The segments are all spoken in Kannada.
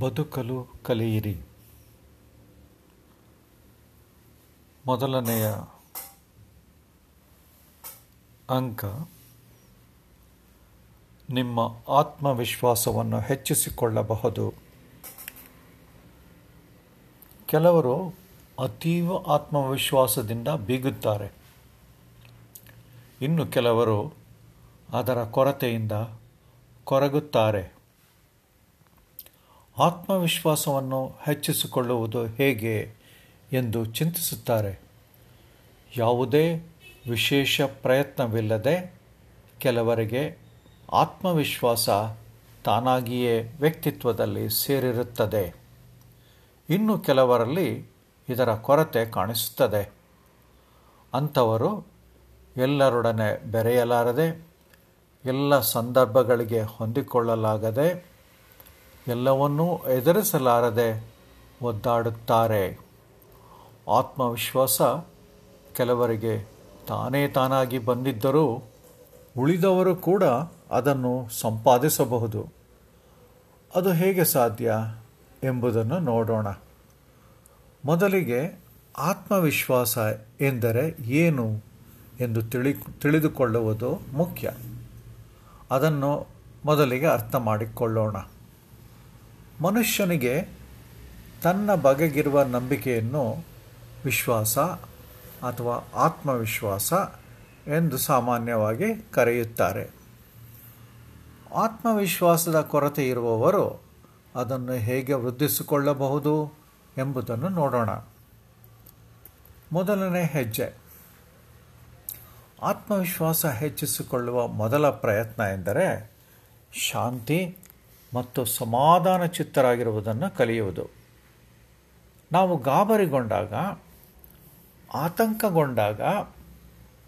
ಬದುಕಲು ಕಲಿಯಿರಿ. ಮೊದಲನೆಯ ಅಂಕ, ನಿಮ್ಮ ಆತ್ಮವಿಶ್ವಾಸವನ್ನು ಹೆಚ್ಚಿಸಿಕೊಳ್ಳಬಹುದು. ಕೆಲವರು ಅತೀವ ಆತ್ಮವಿಶ್ವಾಸದಿಂದ ಬೀಗುತ್ತಾರೆ. ಇನ್ನು ಕೆಲವರು ಅದರ ಕೊರತೆಯಿಂದ ಕೊರಗುತ್ತಾರೆ. ಆತ್ಮವಿಶ್ವಾಸವನ್ನು ಹೆಚ್ಚಿಸಿಕೊಳ್ಳುವುದು ಹೇಗೆ ಎಂದು ಚಿಂತಿಸುತ್ತಾರೆ. ಯಾವುದೇ ವಿಶೇಷ ಪ್ರಯತ್ನವಿಲ್ಲದೆ ಕೆಲವರಿಗೆ ಆತ್ಮವಿಶ್ವಾಸ ತಾನಾಗಿಯೇ ವ್ಯಕ್ತಿತ್ವದಲ್ಲಿ ಸೇರಿರುತ್ತದೆ. ಇನ್ನು ಕೆಲವರಲ್ಲಿ ಇದರ ಕೊರತೆ ಕಾಣಿಸುತ್ತದೆ. ಅಂಥವರು ಎಲ್ಲರೊಡನೆ ಬೆರೆಯಲಾರದೆ, ಎಲ್ಲ ಸಂದರ್ಭಗಳಿಗೆ ಹೊಂದಿಕೊಳ್ಳಲಾಗದೆ ಎಲ್ಲವನ್ನೂ ಎದುರಿಸಲಾರದೆ ಒದ್ದಾಡುತ್ತಾರೆ. ಆತ್ಮವಿಶ್ವಾಸ ಕೆಲವರಿಗೆ ತಾನೇ ತಾನಾಗಿ ಬಂದಿದ್ದರೂ ಉಳಿದವರು ಕೂಡ ಅದನ್ನು ಸಂಪಾದಿಸಬಹುದು. ಅದು ಹೇಗೆ ಸಾಧ್ಯ ಎಂಬುದನ್ನು ನೋಡೋಣ. ಮೊದಲಿಗೆ ಆತ್ಮವಿಶ್ವಾಸ ಎಂದರೆ ಏನು ಎಂದು ತಿಳಿ ತಿಳಿದುಕೊಳ್ಳುವುದು ಮುಖ್ಯ. ಅದನ್ನು ಮೊದಲಿಗೆ ಅರ್ಥ ಮಾಡಿಕೊಳ್ಳೋಣ. ಮನುಷ್ಯನಿಗೆ ತನ್ನ ಬಗೆಗಿರುವ ನಂಬಿಕೆಯನ್ನು ವಿಶ್ವಾಸ ಅಥವಾ ಆತ್ಮವಿಶ್ವಾಸ ಎಂದು ಸಾಮಾನ್ಯವಾಗಿ ಕರೆಯುತ್ತಾರೆ. ಆತ್ಮವಿಶ್ವಾಸದ ಕೊರತೆ ಇರುವವರು ಅದನ್ನು ಹೇಗೆ ವೃದ್ಧಿಸಿಕೊಳ್ಳಬಹುದು ಎಂಬುದನ್ನು ನೋಡೋಣ. ಮೊದಲನೇ ಹೆಜ್ಜೆ. ಆತ್ಮವಿಶ್ವಾಸ ಹೆಚ್ಚಿಸಿಕೊಳ್ಳುವ ಮೊದಲ ಪ್ರಯತ್ನ ಎಂದರೆ ಶಾಂತಿ ಮತ್ತು ಸಮಾಧಾನ ಚಿತ್ತರಾಗಿರುವುದನ್ನು ಕಲಿಯುವುದು. ನಾವು ಗಾಬರಿಗೊಂಡಾಗ, ಆತಂಕಗೊಂಡಾಗ,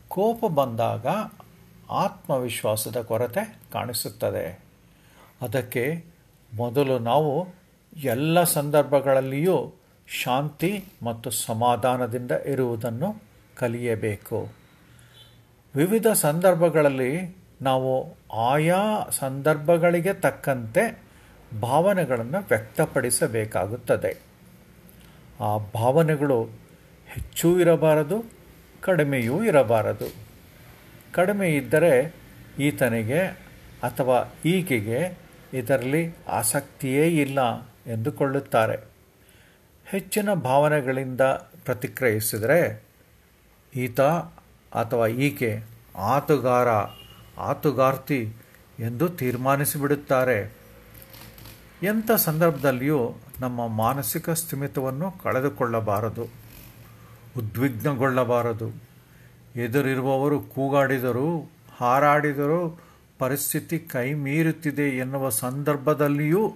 ಕೋಪ ಬಂದಾಗ ಆತ್ಮವಿಶ್ವಾಸದ ಕೊರತೆ ಕಾಣಿಸುತ್ತದೆ. ಅದಕ್ಕೆ ಮೊದಲು ನಾವು ಎಲ್ಲ ಸಂದರ್ಭಗಳಲ್ಲಿಯೂ ಶಾಂತಿ ಮತ್ತು ಸಮಾಧಾನದಿಂದ ಇರುವುದನ್ನು ಕಲಿಯಬೇಕು. ವಿವಿಧ ಸಂದರ್ಭಗಳಲ್ಲಿ ನಾವು ಆಯಾ ಸಂದರ್ಭಗಳಿಗೆ ತಕ್ಕಂತೆ ಭಾವನೆಗಳನ್ನು ವ್ಯಕ್ತಪಡಿಸಬೇಕಾಗುತ್ತದೆ. ಆ ಭಾವನೆಗಳು ಹೆಚ್ಚು ಇರಬಾರದು, ಕಡಿಮೆಯೂ ಇರಬಾರದು. ಕಡಿಮೆ ಇದ್ದರೆ ಈತನಿಗೆ ಅಥವಾ ಈಕೆಗೆ ಇದರಲ್ಲಿ ಆಸಕ್ತಿಯೇ ಇಲ್ಲ ಎಂದುಕೊಳ್ಳುತ್ತಾರೆ. ಹೆಚ್ಚಿನ ಭಾವನೆಗಳಿಂದ ಪ್ರತಿಕ್ರಿಯಿಸಿದರೆ ಈತ ಅಥವಾ ಈಕೆ ಆತುಗಾರ ಆತುಗಾರ್ತಿ ಎಂದು ತೀರ್ಮಾನಿಸಿಬಿಡುತ್ತಾರೆ. ಎಂಥ ಸಂದರ್ಭದಲ್ಲಿಯೂ ನಮ್ಮ ಮಾನಸಿಕ ಸ್ಥಿಮಿತವನ್ನು ಕಳೆದುಕೊಳ್ಳಬಾರದು, ಉದ್ವಿಗ್ನಗೊಳ್ಳಬಾರದು. ಎದುರಿರುವವರು ಕೂಗಾಡಿದರೂ, ಹಾರಾಡಿದರೂ ಪರಿಸ್ಥಿತಿ ಕೈ ಮೀರುತ್ತಿದೆ ಎನ್ನುವ ಸಂದರ್ಭದಲ್ಲಿಯೂ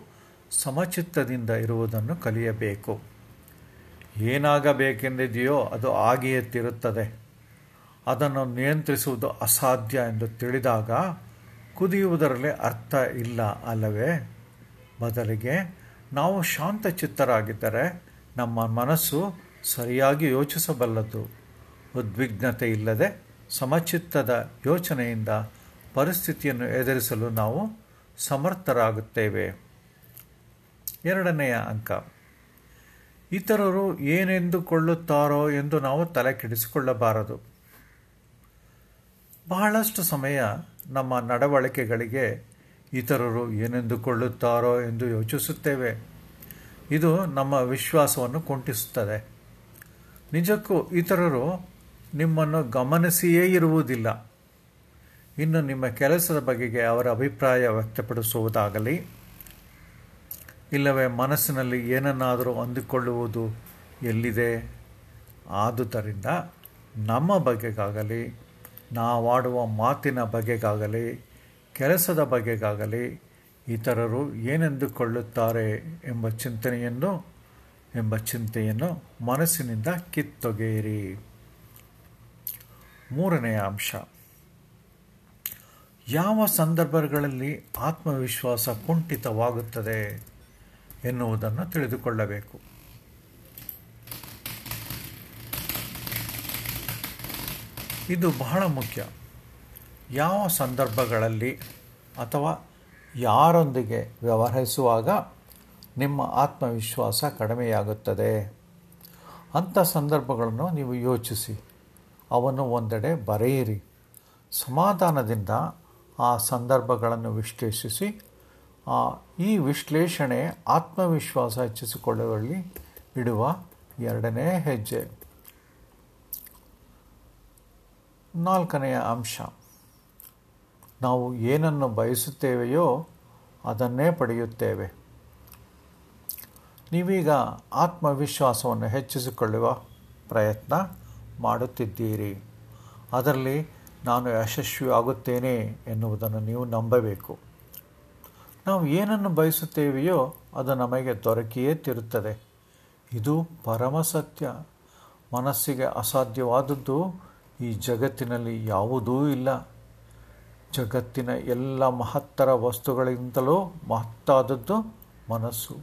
ಸಮಚಿತ್ತದಿಂದ ಇರುವುದನ್ನು ಕಲಿಯಬೇಕು. ಏನಾಗಬೇಕೆಂದಿದೆಯೋ ಅದು ಆಗಿಯೇ ತಿರುತ್ತದೆ. ಅದನ್ನು ನಿಯಂತ್ರಿಸುವುದು ಅಸಾಧ್ಯ ಎಂದು ತಿಳಿದಾಗ ಕುದಿಯುವುದರಲ್ಲಿ ಅರ್ಥ ಇಲ್ಲ ಅಲ್ಲವೇ? ಬದಲಿಗೆ ನಾವು ಶಾಂತಚಿತ್ತರಾಗಿದ್ದರೆ ನಮ್ಮ ಮನಸ್ಸು ಸರಿಯಾಗಿ ಯೋಚಿಸಬಲ್ಲದು. ಉದ್ವಿಗ್ನತೆ ಇಲ್ಲದೆ ಸಮಚಿತ್ತದ ಯೋಚನೆಯಿಂದ ಪರಿಸ್ಥಿತಿಯನ್ನು ಎದುರಿಸಲು ನಾವು ಸಮರ್ಥರಾಗುತ್ತೇವೆ. ಎರಡನೆಯ ಅಂಕ. ಇತರರು ಏನೆಂದುಕೊಳ್ಳುತ್ತಾರೋ ಎಂದು ನಾವು ತಲೆ ಕೆಡಿಸಿಕೊಳ್ಳಬಾರದು ಬಹಳಷ್ಟು ಸಮಯ ನಮ್ಮ ನಡವಳಿಕೆಗಳಿಗೆ ಇತರರು ಏನೆಂದುಕೊಳ್ಳುತ್ತಾರೋ ಎಂದು ಯೋಚಿಸುತ್ತೇವೆ. ಇದು ನಮ್ಮ ವಿಶ್ವಾಸವನ್ನು ಕುಂಟಿಸುತ್ತದೆ ನಿಜಕ್ಕೂ ಇತರರು ನಿಮ್ಮನ್ನು ಗಮನಿಸಿಯೇ ಇರುವುದಿಲ್ಲ. ಇನ್ನು ನಿಮ್ಮ ಕೆಲಸದ ಬಗೆಗೆ ಅವರ ಅಭಿಪ್ರಾಯ ವ್ಯಕ್ತಪಡಿಸುವುದಾಗಲಿ, ಇಲ್ಲವೇ ಮನಸ್ಸಿನಲ್ಲಿ ಏನನ್ನಾದರೂ ಅಂದುಕೊಳ್ಳುವುದು ಎಲ್ಲಿದೆ? ಆದುದರಿಂದ ನಮ್ಮ ಬಗೆಗಾಗಲಿ ನಾವಾಡುವ ಮಾತಿನ ಬಗೆಗಾಗಲಿ, ಕೆಲಸದ ಬಗೆಗಾಗಲಿ ಇತರರು ಏನೆಂದುಕೊಳ್ಳುತ್ತಾರೆ ಎಂಬ ಚಿಂತನೆಯನ್ನು, ಎಂಬ ಚಿಂತೆಯನ್ನು ಮನಸ್ಸಿನಿಂದ ಕಿತ್ತೊಗೆಯಿರಿ. ಮೂರನೆಯ ಅಂಶ. ಯಾವ ಸಂದರ್ಭಗಳಲ್ಲಿ ಆತ್ಮವಿಶ್ವಾಸ ಕುಂಠಿತವಾಗುತ್ತದೆ ಎನ್ನುವುದನ್ನು ತಿಳಿದುಕೊಳ್ಳಬೇಕು. ಇದು ಬಹಳ ಮುಖ್ಯ. ಯಾವ ಸಂದರ್ಭಗಳಲ್ಲಿ ಅಥವಾ ಯಾರೊಂದಿಗೆ ವ್ಯವಹರಿಸುವಾಗ ನಿಮ್ಮ ಆತ್ಮವಿಶ್ವಾಸ ಕಡಿಮೆಯಾಗುತ್ತದೆ? ಅಂಥ ಸಂದರ್ಭಗಳನ್ನು ನೀವು ಯೋಚಿಸಿ. ಅವನ್ನು ಒಂದೆಡೆ ಬರೆಯಿರಿ. ಸಮಾಧಾನದಿಂದ ಆ ಸಂದರ್ಭಗಳನ್ನು ವಿಶ್ಲೇಷಿಸಿ. ಈ ವಿಶ್ಲೇಷಣೆ ಆತ್ಮವಿಶ್ವಾಸ ಹೆಚ್ಚಿಸಿಕೊಳ್ಳುವಲ್ಲಿ ಇಡುವ ಎರಡನೇ ಹೆಜ್ಜೆ. ನಾಲ್ಕನೆಯ ಅಂಶ. ನಾವು ಏನನ್ನು ಬಯಸುತ್ತೇವೆಯೋ ಅದನ್ನೇ ಪಡೆಯುತ್ತೇವೆ. ನೀವೀಗ ಆತ್ಮವಿಶ್ವಾಸವನ್ನು ಹೆಚ್ಚಿಸಿಕೊಳ್ಳುವ ಪ್ರಯತ್ನ ಮಾಡುತ್ತಿದ್ದೀರಿ. ಅದರಲ್ಲಿ ನಾನು ಯಶಸ್ವಿ ಆಗುತ್ತೇನೆ ಎನ್ನುವುದನ್ನು ನೀವು ನಂಬಬೇಕು. ನಾವು ಏನನ್ನು ಬಯಸುತ್ತೇವೆಯೋ ಅದು ನಮಗೆ ದೊರಕಿಯೇ ತಿರುತ್ತದೆ. ಇದು ಪರಮ ಸತ್ಯ. ಮನಸ್ಸಿಗೆ ಅಸಾಧ್ಯವಾದದ್ದು ಈ ಜಗತ್ತಿನಲ್ಲಿ ಯಾವುದೂ ಇಲ್ಲ. ಜಗತ್ತಿನ ಎಲ್ಲ ಮಹತ್ತರ ವಸ್ತುಗಳಿಗಿಂತಲೂ ಮಹತ್ತಾದದ್ದು ಮನಸ್ಸು.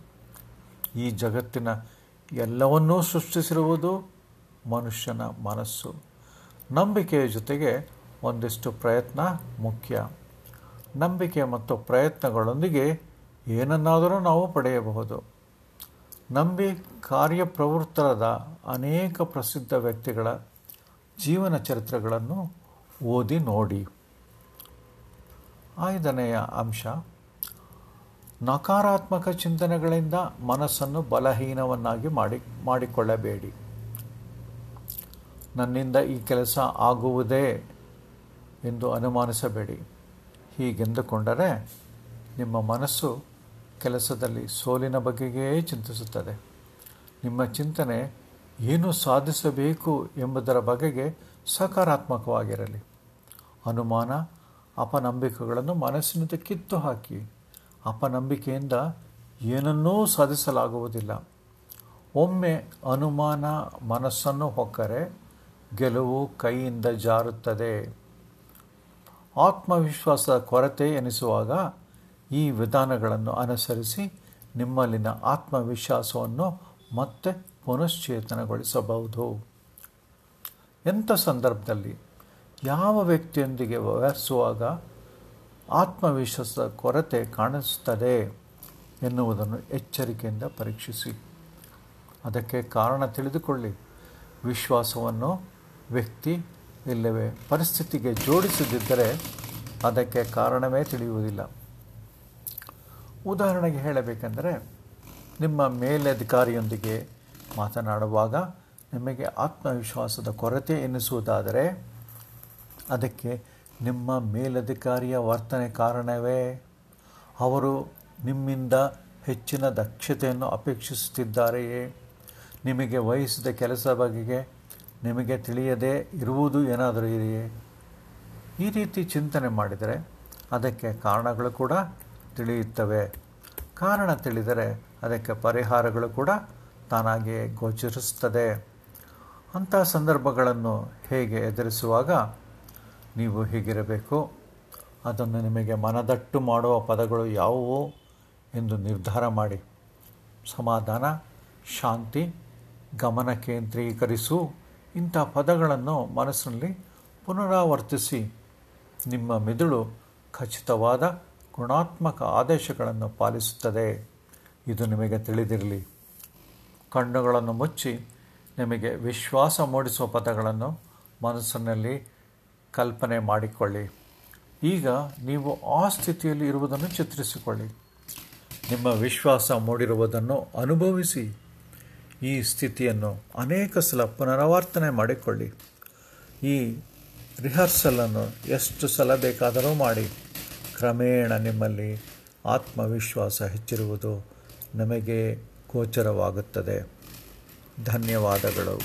ಈ ಜಗತ್ತಿನ ಎಲ್ಲವನ್ನೂ ಸೃಷ್ಟಿಸಿರುವುದು ಮನುಷ್ಯನ ಮನಸ್ಸು. ನಂಬಿಕೆಯ ಜೊತೆಗೆ ಒಂದಿಷ್ಟು ಪ್ರಯತ್ನ ಮುಖ್ಯ. ನಂಬಿಕೆ ಮತ್ತು ಪ್ರಯತ್ನಗಳೊಂದಿಗೆ ಏನನ್ನಾದರೂ ನಾವು ಪಡೆಯಬಹುದು. ನಂಬಿ ಕಾರ್ಯಪ್ರವೃತ್ತರಾದ ಅನೇಕ ಪ್ರಸಿದ್ಧ ವ್ಯಕ್ತಿಗಳ ಜೀವನ ಚರಿತ್ರೆಗಳನ್ನು ಓದಿ ನೋಡಿ. ಐದನೆಯ ಅಂಶ, ನಕಾರಾತ್ಮಕ ಚಿಂತನೆಗಳಿಂದ ಮನಸ್ಸನ್ನು ಬಲಹೀನವನ್ನಾಗಿ ಮಾಡಿ, ಮಾಡಿಕೊಳ್ಳಬೇಡಿ. ನನ್ನಿಂದ ಈ ಕೆಲಸ ಆಗುವುದೇ ಎಂದು ಅನುಮಾನಿಸಬೇಡಿ. ಹೀಗೆಂದುಕೊಂಡರೆ ನಿಮ್ಮ ಮನಸ್ಸು ಕೆಲಸದಲ್ಲಿ ಸೋಲಿನ ಬಗೆಗೇ ಚಿಂತಿಸುತ್ತದೆ. ನಿಮ್ಮ ಚಿಂತನೆ ಏನು ಸಾಧಿಸಬೇಕು ಎಂಬುದರ ಬಗೆಗೆ ಸಕಾರಾತ್ಮಕವಾಗಿರಲಿ. ಅನುಮಾನ, ಅಪನಂಬಿಕೆಗಳನ್ನು ಮನಸ್ಸಿನಿಂದ ಕಿತ್ತು ಹಾಕಿ. ಅಪನಂಬಿಕೆಯಿಂದ ಏನನ್ನೂ ಸಾಧಿಸಲಾಗುವುದಿಲ್ಲ. ಒಮ್ಮೆ ಅನುಮಾನ ಮನಸ್ಸನ್ನು ಹೊಕ್ಕರೆ ಗೆಲುವು ಕೈಯಿಂದ ಜಾರುತ್ತದೆ. ಆತ್ಮವಿಶ್ವಾಸದ ಕೊರತೆ ಎನಿಸುವಾಗ ಈ ವಿಧಾನಗಳನ್ನು ಅನುಸರಿಸಿ ನಿಮ್ಮಲ್ಲಿನ ಆತ್ಮವಿಶ್ವಾಸವನ್ನು ಮತ್ತೆ ಪುನಶ್ಚೇತನಗೊಳಿಸಬಹುದು ಎಂಥ ಸಂದರ್ಭದಲ್ಲಿ ಯಾವ ವ್ಯಕ್ತಿಯೊಂದಿಗೆ ವ್ಯವಹರಿಸುವಾಗ ಆತ್ಮವಿಶ್ವಾಸದ ಕೊರತೆ ಕಾಣಿಸುತ್ತದೆ ಎನ್ನುವುದನ್ನು ಎಚ್ಚರಿಕೆಯಿಂದ ಪರೀಕ್ಷಿಸಿ. ಅದಕ್ಕೆ ಕಾರಣ ತಿಳಿದುಕೊಳ್ಳಿ. ವಿಶ್ವಾಸವನ್ನು ವ್ಯಕ್ತಿ ಇಲ್ಲವೇ ಪರಿಸ್ಥಿತಿಗೆ ಜೋಡಿಸದಿದ್ದರೆ ಅದಕ್ಕೆ ಕಾರಣವೇ ತಿಳಿಯುವುದಿಲ್ಲ. ಉದಾಹರಣೆಗೆ ಹೇಳಬೇಕೆಂದರೆ ನಿಮ್ಮ ಮೇಲಧಿಕಾರಿಯೊಂದಿಗೆ ಮಾತನಾಡುವಾಗ ನಿಮಗೆ ಆತ್ಮವಿಶ್ವಾಸದ ಕೊರತೆ ಎನಿಸುವುದಾದರೆ ಅದಕ್ಕೆ ನಿಮ್ಮ ಮೇಲಧಿಕಾರಿಯ ವರ್ತನೆ ಕಾರಣವೇ? ಅವರು ನಿಮ್ಮಿಂದ ಹೆಚ್ಚಿನ ದಕ್ಷತೆಯನ್ನು ಅಪೇಕ್ಷಿಸುತ್ತಿದ್ದಾರೆಯೇ? ನಿಮಗೆ ವಹಿಸಿದ ಕೆಲಸ ಬಗೆಗೆ ನಿಮಗೆ ತಿಳಿಯದೇ ಇರುವುದು ಏನಾದರೂ ಇದೆಯೇ? ಈ ರೀತಿ ಚಿಂತನೆ ಮಾಡಿದರೆ ಅದಕ್ಕೆ ಕಾರಣಗಳು ಕೂಡ ತಿಳಿಯುತ್ತವೆ. ಕಾರಣ ತಿಳಿದರೆ ಅದಕ್ಕೆ ಪರಿಹಾರಗಳು ಕೂಡ ತಾನಾಗಿಯೇ ಗೋಚರಿಸುತ್ತದೆ. ಅಂಥ ಸಂದರ್ಭಗಳನ್ನು ಹೇಗೆ ಎದುರಿಸುವಾಗ ನೀವು ಹೀಗಿರಬೇಕು? ಅದನ್ನು ನಿಮಗೆ ಮನದಟ್ಟು ಮಾಡುವ ಪದಗಳು ಯಾವುವು ಎಂದು ನಿರ್ಧಾರ ಮಾಡಿ. ಸಮಾಧಾನ, ಶಾಂತಿ, ಗಮನ ಕೇಂದ್ರೀಕರಿಸು. ಇಂಥ ಪದಗಳನ್ನು ಮನಸ್ಸಿನಲ್ಲಿ ಪುನರಾವರ್ತಿಸಿ. ನಿಮ್ಮ ಮಿದುಳು ಖಚಿತವಾದ ಗುಣಾತ್ಮಕ ಆದೇಶಗಳನ್ನು ಪಾಲಿಸುತ್ತದೆ. ಇದು ನಿಮಗೆ ತಿಳಿದಿರಲಿ. ಕಣ್ಣುಗಳನ್ನು ಮುಚ್ಚಿ ನಿಮಗೆ ವಿಶ್ವಾಸ ಮೂಡಿಸುವ ಪದಗಳನ್ನು ಮನಸ್ಸಿನಲ್ಲಿ ಕಲ್ಪನೆ ಮಾಡಿಕೊಳ್ಳಿ. ಈಗ ನೀವು ಆ ಸ್ಥಿತಿಯಲ್ಲಿ ಇರುವುದನ್ನು ಚಿತ್ರಿಸಿಕೊಳ್ಳಿ. ನಿಮ್ಮ ವಿಶ್ವಾಸ ಮೂಡಿರುವುದನ್ನು ಅನುಭವಿಸಿ. ಈ ಸ್ಥಿತಿಯನ್ನು ಅನೇಕ ಸಲ ಪುನರಾವರ್ತನೆ ಮಾಡಿಕೊಳ್ಳಿ. ಈ ರಿಹರ್ಸಲನ್ನು ಎಷ್ಟು ಸಲ ಬೇಕಾದರೂ ಮಾಡಿ. ಕ್ರಮೇಣ ನಿಮ್ಮಲ್ಲಿ ಆತ್ಮವಿಶ್ವಾಸ ಹೆಚ್ಚಿರುವುದು ನಮಗೆ ಗೋಚರವಾಗುತ್ತದೆ. ಧನ್ಯವಾದಗಳು.